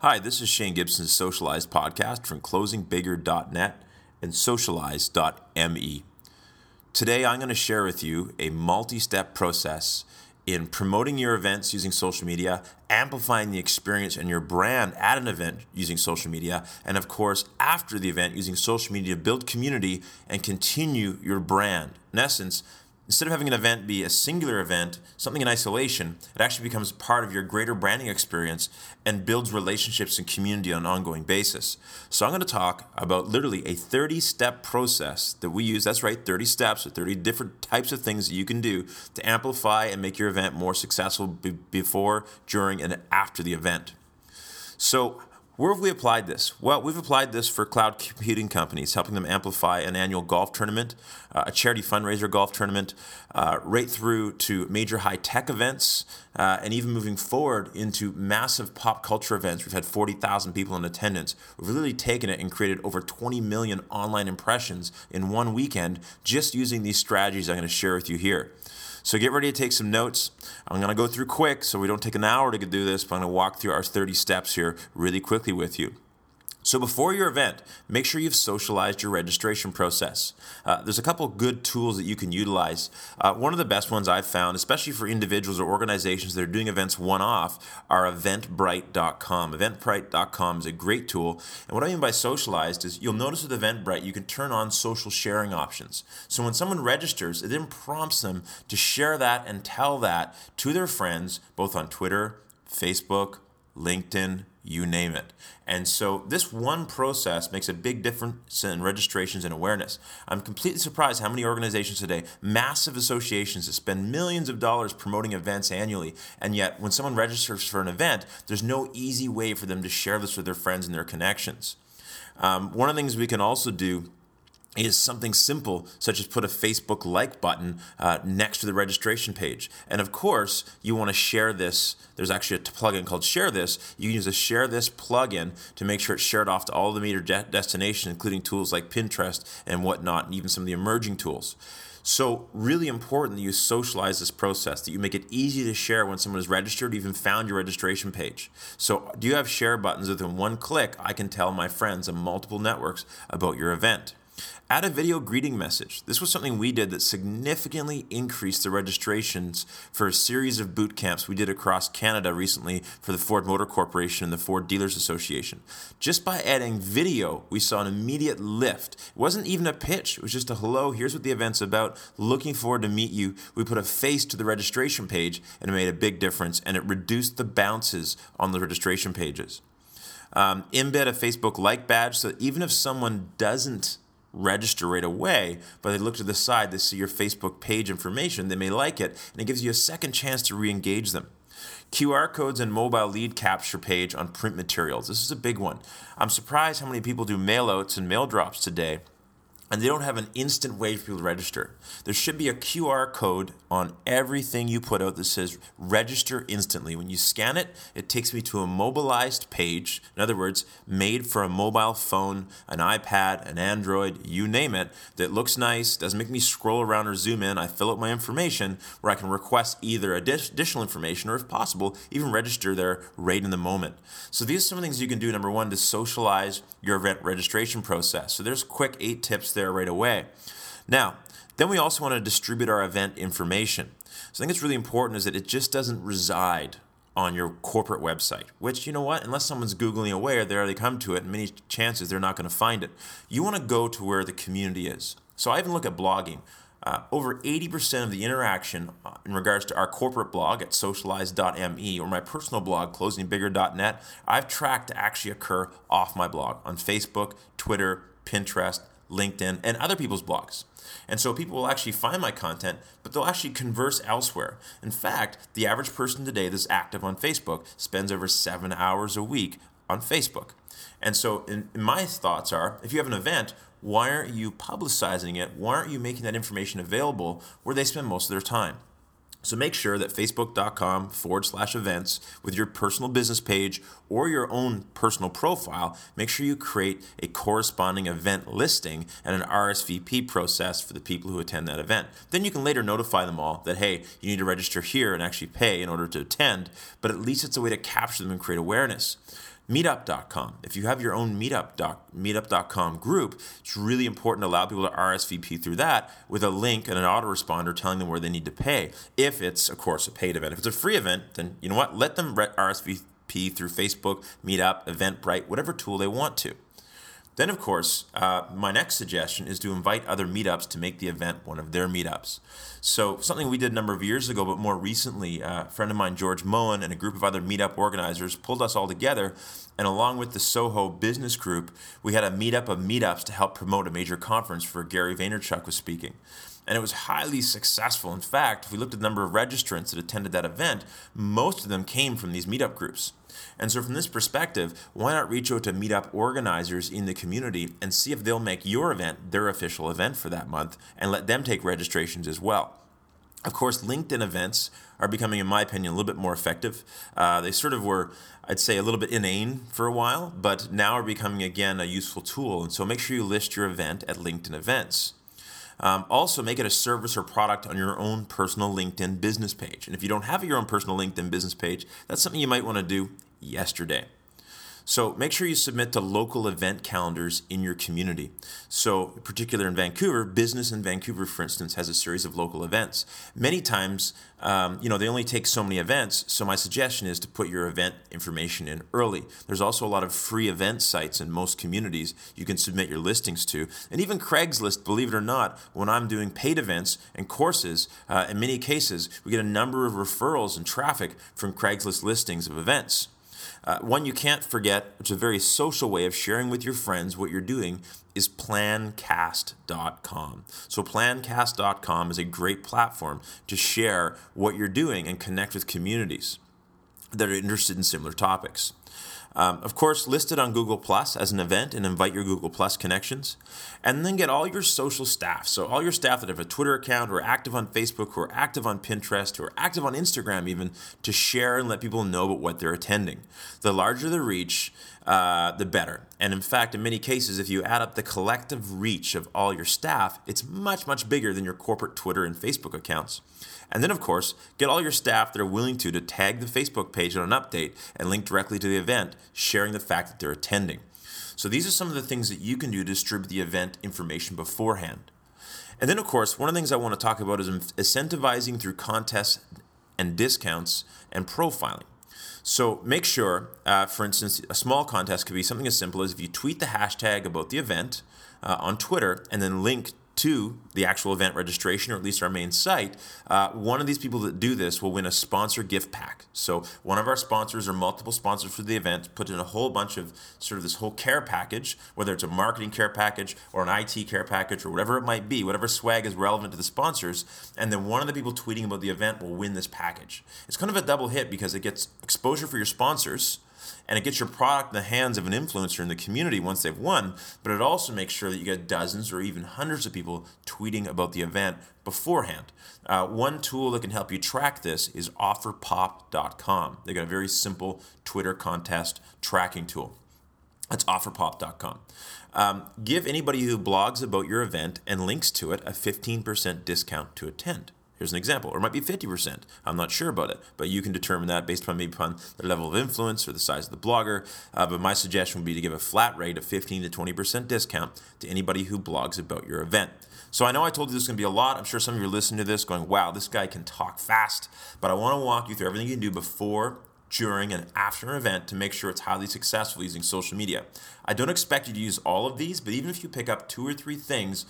Hi, this is Shane Gibson's Socialized podcast from closingbigger.net and socialize.me. Today, I'm going to share with you a multi step process in promoting your events using social media, amplifying the experience and your brand at an event using social media, and of course, after the event using social media to build community and continue your brand. In essence, Instead of having an event be a singular event, something in isolation, it actually becomes part of your greater branding experience and builds relationships and community on an ongoing basis. So, I'm going to talk about literally a 30 step process that we use. That's right, 30 steps or 30 different types of things that you can do to amplify and make your event more successful before, during, and after the event. So, where have we applied this? Well, we've applied this for cloud computing companies, helping them amplify an annual golf tournament, uh, a charity fundraiser golf tournament, uh, right through to major high tech events, uh, and even moving forward into massive pop culture events. We've had 40,000 people in attendance. We've really taken it and created over 20 million online impressions in one weekend just using these strategies I'm going to share with you here. So get ready to take some notes. I'm going to go through quick so we don't take an hour to do this, but I'm going to walk through our 30 steps here really quickly with you. So before your event, make sure you've socialized your registration process. Uh, there's a couple good tools that you can utilize. Uh, one of the best ones I've found, especially for individuals or organizations that are doing events one-off, are Eventbrite.com. Eventbrite.com is a great tool. And what I mean by socialized is you'll notice with Eventbrite, you can turn on social sharing options. So when someone registers, it then prompts them to share that and tell that to their friends, both on Twitter, Facebook, LinkedIn, you name it. And so this one process makes a big difference in registrations and awareness. I'm completely surprised how many organizations today, massive associations that spend millions of dollars promoting events annually, and yet when someone registers for an event, there's no easy way for them to share this with their friends and their connections. Um, one of the things we can also do is something simple, such as put a Facebook like button uh, next to the registration page. And of course, you want to share this. There's actually a plugin called Share This. You can use a Share This plugin to make sure it's shared off to all the major de- destinations, including tools like Pinterest and whatnot, and even some of the emerging tools. So, really important that you socialize this process, that you make it easy to share when someone is registered, even found your registration page. So, do you have share buttons within one click? I can tell my friends on multiple networks about your event. Add a video greeting message. This was something we did that significantly increased the registrations for a series of boot camps we did across Canada recently for the Ford Motor Corporation and the Ford Dealers Association. Just by adding video, we saw an immediate lift. It wasn't even a pitch, it was just a hello, here's what the event's about, looking forward to meet you. We put a face to the registration page and it made a big difference and it reduced the bounces on the registration pages. Um, embed a Facebook like badge so even if someone doesn't register right away, but they look to the side, they see your Facebook page information, they may like it, and it gives you a second chance to re engage them. QR codes and mobile lead capture page on print materials. This is a big one. I'm surprised how many people do mailouts and mail drops today and they don't have an instant way for people to register. There should be a QR code on everything you put out that says register instantly. When you scan it, it takes me to a mobilized page. In other words, made for a mobile phone, an iPad, an Android, you name it, that looks nice, doesn't make me scroll around or zoom in. I fill out my information where I can request either additional information or, if possible, even register there right in the moment. So these are some of the things you can do, number one, to socialize your event registration process. So there's quick eight tips there right away. Now, then we also want to distribute our event information. So I think it's really important is that it just doesn't reside on your corporate website, which, you know what, unless someone's Googling away or they come to it, and many chances they're not going to find it. You want to go to where the community is. So I even look at blogging. Uh, over 80% of the interaction uh, in regards to our corporate blog at socialize.me or my personal blog, closingbigger.net, I've tracked to actually occur off my blog on Facebook, Twitter, Pinterest, LinkedIn, and other people's blogs. And so people will actually find my content, but they'll actually converse elsewhere. In fact, the average person today that's active on Facebook spends over seven hours a week on Facebook. And so, in, in my thoughts are if you have an event, why aren't you publicizing it? Why aren't you making that information available where they spend most of their time? So make sure that facebook.com forward slash events with your personal business page or your own personal profile, make sure you create a corresponding event listing and an RSVP process for the people who attend that event. Then you can later notify them all that, hey, you need to register here and actually pay in order to attend, but at least it's a way to capture them and create awareness. meetup.com. If you have your own meetup doc, meetup.com group, it's really important to allow people to RSVP through that with a link and an autoresponder telling them where they need to pay. If it's, of course, a paid event. If it's a free event, then you know what? Let them RSVP through Facebook, Meetup, Eventbrite, whatever tool they want to. Then, of course, uh, my next suggestion is to invite other meetups to make the event one of their meetups. So, something we did a number of years ago, but more recently, uh, a friend of mine, George Moen, and a group of other meetup organizers pulled us all together. And along with the Soho Business Group, we had a meetup of meetups to help promote a major conference where Gary Vaynerchuk was speaking and it was highly successful. In fact, if we looked at the number of registrants that attended that event, most of them came from these meetup groups. And so, from this perspective, why not reach out to meetup organizers in the community and see if they'll make your event their official event for that month and let them take registrations as well? Of course, LinkedIn events are becoming, in my opinion, a little bit more effective. Uh, they sort of were, I'd say, a little bit inane for a while, but now are becoming, again, a useful tool. And so make sure you list your event at LinkedIn events. Um, also, make it a service or product on your own personal LinkedIn business page. And if you don't have your own personal LinkedIn business page, that's something you might want to do yesterday. So make sure you submit to local event calendars in your community. So, in particular in Vancouver, business in Vancouver, for instance, has a series of local events. Many times, um, you know, they only take so many events. So my suggestion is to put your event information in early. There's also a lot of free event sites in most communities you can submit your listings to, and even Craigslist. Believe it or not, when I'm doing paid events and courses, uh, in many cases, we get a number of referrals and traffic from Craigslist listings of events. Uh, one you can't forget, which is a very social way of sharing with your friends what you're doing, is plancast.com. So, plancast.com is a great platform to share what you're doing and connect with communities that are interested in similar topics. Um, of course, list it on Google Plus as an event and invite your Google Plus connections. And then get all your social staff. So, all your staff that have a Twitter account, are active on Facebook, are active on Pinterest, are active on Instagram, even to share and let people know about what they're attending. The larger the reach, uh, the better. And in fact, in many cases, if you add up the collective reach of all your staff, it's much, much bigger than your corporate Twitter and Facebook accounts. And then, of course, get all your staff that are willing to to tag the Facebook page on an update and link directly to the event, sharing the fact that they're attending. So these are some of the things that you can do to distribute the event information beforehand. And then, of course, one of the things I want to talk about is incentivizing through contests and discounts and profiling. So make sure, uh, for instance, a small contest could be something as simple as if you tweet the hashtag about the event uh, on Twitter and then link to the actual event registration, or at least our main site, uh, one of these people that do this will win a sponsor gift pack. So one of our sponsors or multiple sponsors for the event put in a whole bunch of sort of this whole care package, whether it's a marketing care package or an IT care package or whatever it might be, whatever swag is relevant to the sponsors, and then one of the people tweeting about the event will win this package. It's kind of a double hit because it gets exposure for your sponsors and it gets your product in the hands of an influencer in the community once they've won, but it also makes sure that you get dozens or even hundreds of people tweeting about the event beforehand. Uh, one tool that can help you track this is offerpop.com. They got a very simple Twitter contest tracking tool. That's offerpop.com. Um, give anybody who blogs about your event and links to it a 15% discount to attend. Here's an example, or it might be 50%. I'm not sure about it, but you can determine that based upon maybe upon the level of influence or the size of the blogger. Uh, but my suggestion would be to give a flat rate of 15 to 20% discount to anybody who blogs about your event. So I know I told you this is going to be a lot. I'm sure some of you are listening to this going, wow, this guy can talk fast. But I want to walk you through everything you can do before, during, and after an event to make sure it's highly successful using social media. I don't expect you to use all of these, but even if you pick up two or three things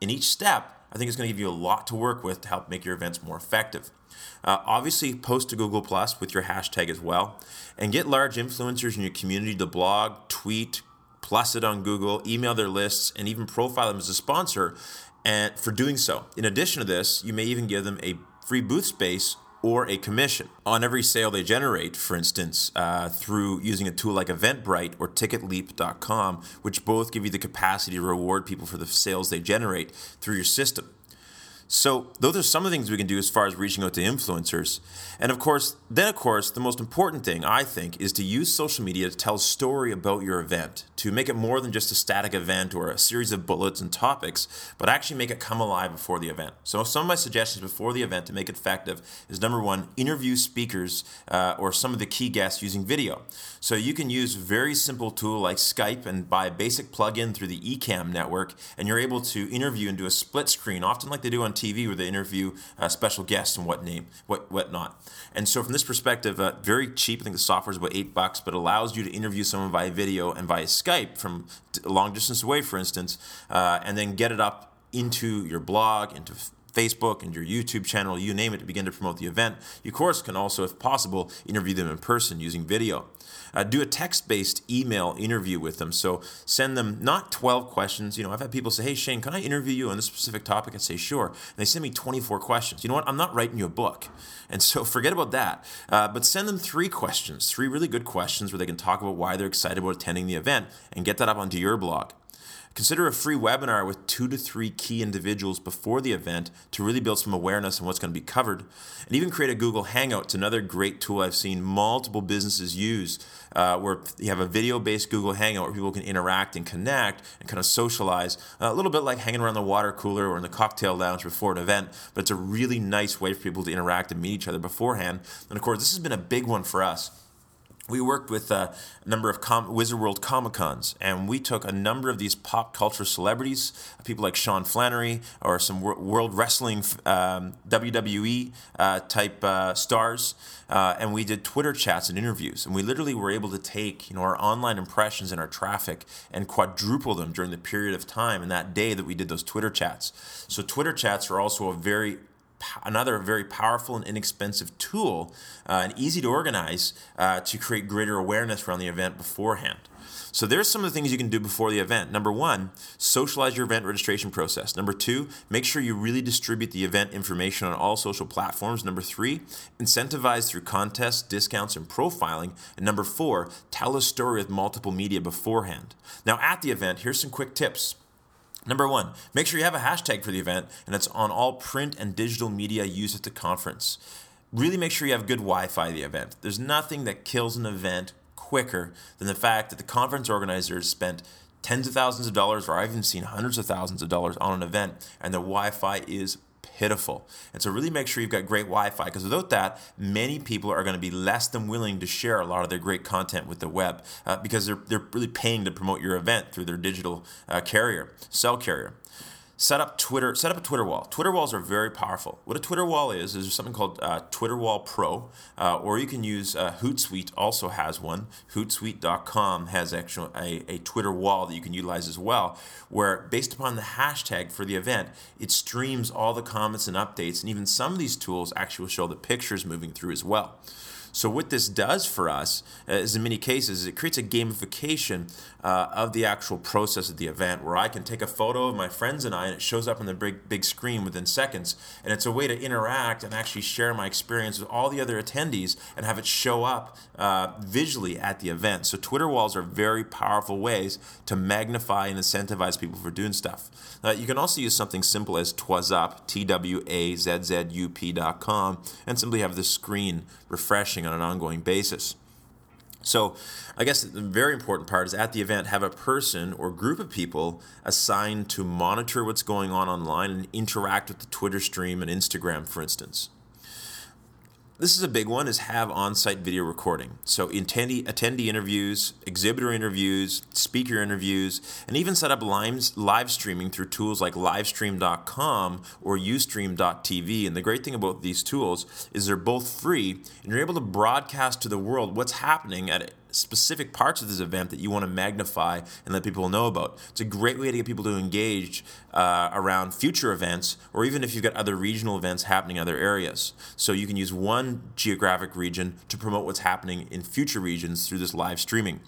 in each step, I think it's going to give you a lot to work with to help make your events more effective. Uh, obviously, post to Google Plus with your hashtag as well, and get large influencers in your community to blog, tweet, plus it on Google, email their lists, and even profile them as a sponsor. And for doing so, in addition to this, you may even give them a free booth space or a commission on every sale they generate, for instance, uh, through using a tool like Eventbrite or TicketLeap.com, which both give you the capacity to reward people for the sales they generate through your system. So those are some of the things we can do as far as reaching out to influencers. And of course, then of course, the most important thing I think is to use social media to tell a story about your event, to make it more than just a static event or a series of bullets and topics, but actually make it come alive before the event. So some of my suggestions before the event to make it effective is number one, interview speakers uh, or some of the key guests using video. So you can use a very simple tool like Skype and buy a basic plugin through the Ecamm network, and you're able to interview and do a split screen, often like they do on TV where they interview uh, special guests and what name, what whatnot. And so from this perspective, uh, very cheap. I think the software is about eight bucks, but allows you to interview someone via video and via Skype from a long distance away, for instance, uh, and then get it up into your blog, into Facebook and your YouTube channel, you name it, to begin to promote the event. You, of course, can also, if possible, interview them in person using video. Uh, do a text based email interview with them. So send them not 12 questions. You know, I've had people say, Hey, Shane, can I interview you on this specific topic? I say, Sure. And they send me 24 questions. You know what? I'm not writing you a book. And so forget about that. Uh, but send them three questions, three really good questions where they can talk about why they're excited about attending the event and get that up onto your blog. Consider a free webinar with two to three key individuals before the event to really build some awareness on what's going to be covered. And even create a Google Hangout. It's another great tool I've seen multiple businesses use uh, where you have a video based Google Hangout where people can interact and connect and kind of socialize, uh, a little bit like hanging around the water cooler or in the cocktail lounge before an event. But it's a really nice way for people to interact and meet each other beforehand. And of course, this has been a big one for us we worked with a number of Com- Wizard World Comic Cons, and we took a number of these pop culture celebrities, people like Sean Flanery or some World Wrestling um, WWE uh, type uh, stars, uh, and we did Twitter chats and interviews. And we literally were able to take you know our online impressions and our traffic and quadruple them during the period of time in that day that we did those Twitter chats. So Twitter chats are also a very another very powerful and inexpensive tool uh, and easy to organize uh, to create greater awareness around the event beforehand. So there's some of the things you can do before the event. Number one, socialize your event registration process. Number two, make sure you really distribute the event information on all social platforms. Number three, incentivize through contests, discounts, and profiling. And number four, tell a story with multiple media beforehand. Now at the event, here's some quick tips. Number one, make sure you have a hashtag for the event and it's on all print and digital media used at the conference. Really make sure you have good Wi Fi at the event. There's nothing that kills an event quicker than the fact that the conference organizers spent tens of thousands of dollars, or I've even seen hundreds of thousands of dollars on an event, and the Wi Fi is pitiful. And so really make sure you've got great Wi-Fi because without that, many people are going to be less than willing to share a lot of their great content with the web uh, because they're, they're really paying to promote your event through their digital uh, carrier, cell carrier set up Twitter, set up a Twitter wall. Twitter walls are very powerful. What a Twitter wall is is something called uh, Twitter Wall Pro, uh, or you can use uh, Hootsuite. Also has one. Hootsuite.com has actually a, a Twitter wall that you can utilize as well, where based upon the hashtag for the event, it streams all the comments and updates, and even some of these tools actually will show the pictures moving through as well. So what this does for us uh, is in many cases it creates a gamification uh, of the actual process of the event where I can take a photo of my friends and I and it shows up on the big big screen within seconds and it's a way to interact and actually share my experience with all the other attendees and have it show up uh, visually at the event. So Twitter walls are very powerful ways to magnify and incentivize people for doing stuff. Uh, you can also use something simple as twazzup, T-W-A-Z-Z-U-P dot com, and simply have the screen refreshing on an ongoing basis. So, I guess the very important part is at the event, have a person or group of people assigned to monitor what's going on online and interact with the Twitter stream and Instagram, for instance. This is a big one is have on-site video recording. So attendee, attendee interviews, exhibitor interviews, speaker interviews, and even set up live, live streaming through tools like livestream.com or ustream.tv. And the great thing about these tools is they're both free and you're able to broadcast to the world what's happening at specific parts of this event that you want to magnify and let people know about. It's a great way to get people to engage uh, around future events, or even if you've got other regional events happening in other areas. So you can use one geographic region to promote what's happening in future regions through this live streaming.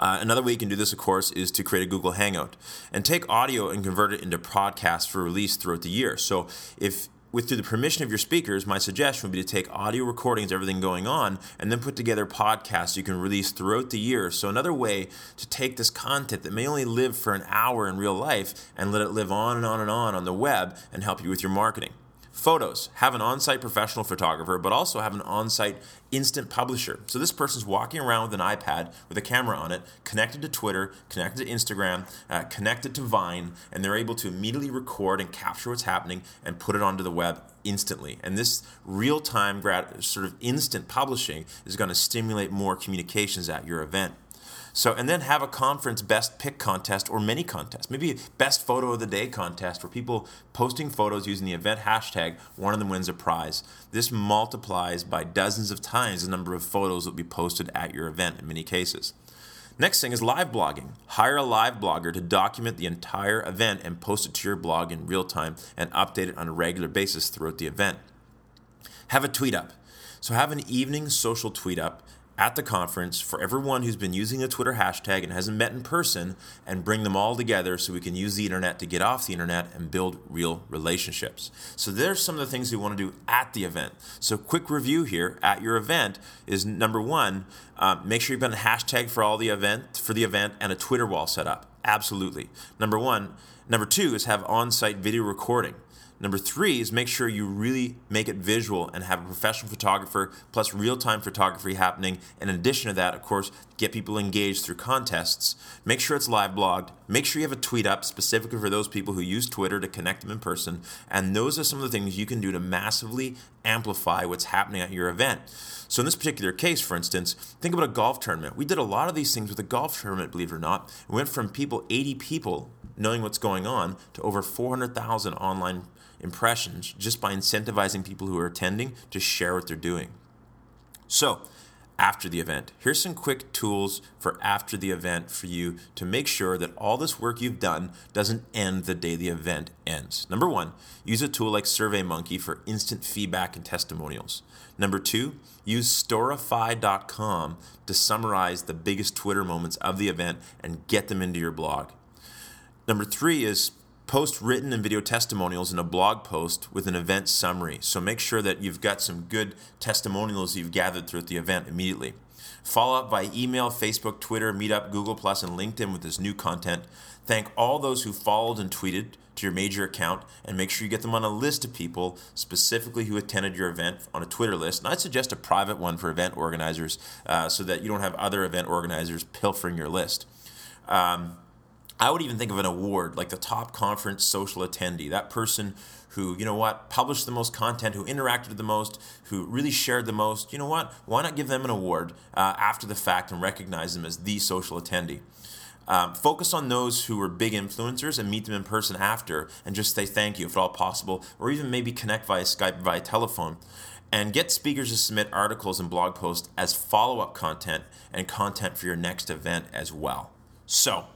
Uh, another way you can do this, of course, is to create a Google Hangout and take audio and convert it into podcasts for release throughout the year. So if with through the permission of your speakers, my suggestion would be to take audio recordings, everything going on, and then put together podcasts you can release throughout the year. So another way to take this content that may only live for an hour in real life and let it live on and on and on on the web and help you with your marketing. Photos. Have an on site professional photographer, but also have an on site instant publisher. So this person's walking around with an iPad with a camera on it, connected to Twitter, connected to Instagram, uh, connected to Vine, and they're able to immediately record and capture what's happening and put it onto the web instantly. And this real time, sort of instant publishing is going to stimulate more communications at your event. So, and then have a conference best pick contest or mini contest, maybe best photo of the day contest where people posting photos using the event hashtag, one of them wins a prize. This multiplies by dozens of times the number of photos that will be posted at your event in many cases. Next thing is live blogging. Hire a live blogger to document the entire event and post it to your blog in real time and update it on a regular basis throughout the event. Have a tweet up. So have an evening social tweet up at the conference for everyone who's been using the Twitter hashtag and hasn't met in person and bring them all together so we can use the internet to get off the internet and build real relationships. So there's some of the things we want to do at the event. So quick review here at your event is number one, uh, make sure you've got a hashtag for all the event for the event and a Twitter wall set up. Absolutely. Number one. Number two is have on-site video recording. Number three is make sure you really make it visual and have a professional photographer plus real time photography happening. And in addition to that, of course, get people engaged through contests. Make sure it's live blogged. Make sure you have a tweet up specifically for those people who use Twitter to connect them in person. And those are some of the things you can do to massively amplify what's happening at your event. So, in this particular case, for instance, think about a golf tournament. We did a lot of these things with a golf tournament, believe it or not. We went from people, 80 people, knowing what's going on, to over 400,000 online impressions just by incentivizing people who are attending to share what they're doing. So, after the event, here's some quick tools for after the event for you to make sure that all this work you've done doesn't end the day the event ends. Number one, use a tool like SurveyMonkey for instant feedback and testimonials. Number two, use Storify.com to summarize the biggest Twitter moments of the event and get them into your blog. Number three is post written and video testimonials in a blog post with an event summary. So make sure that you've got some good testimonials you've gathered throughout the event immediately. Follow up by email, Facebook, Twitter, Meetup, Google, and LinkedIn with this new content. Thank all those who followed and tweeted to your major account and make sure you get them on a list of people specifically who attended your event on a Twitter list. And I'd suggest a private one for event organizers uh, so that you don't have other event organizers pilfering your list. Um, I would even think of an award like the top conference social attendee, that person who, you know what, published the most content, who interacted the most, who really shared the most. You know what? Why not give them an award uh, after the fact and recognize them as the social attendee? Um, focus on those who were big influencers and meet them in person after and just say thank you if at all possible, or even maybe connect via Skype, via telephone. And get speakers to submit articles and blog posts as follow up content and content for your next event as well. So,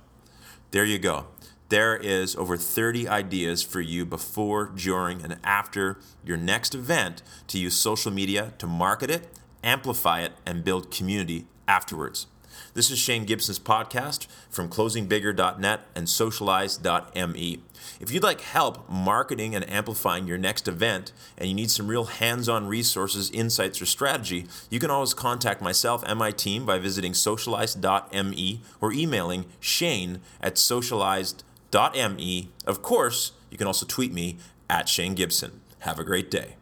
there you go. There is over 30 ideas for you before, during, and after your next event to use social media to market it, amplify it, and build community afterwards. This is Shane Gibson's podcast from closingbigger.net and socialize.me. If you'd like help marketing and amplifying your next event and you need some real hands on resources, insights, or strategy, you can always contact myself and my team by visiting socialize.me or emailing shane at socialized.me. Of course, you can also tweet me at Shane Gibson. Have a great day.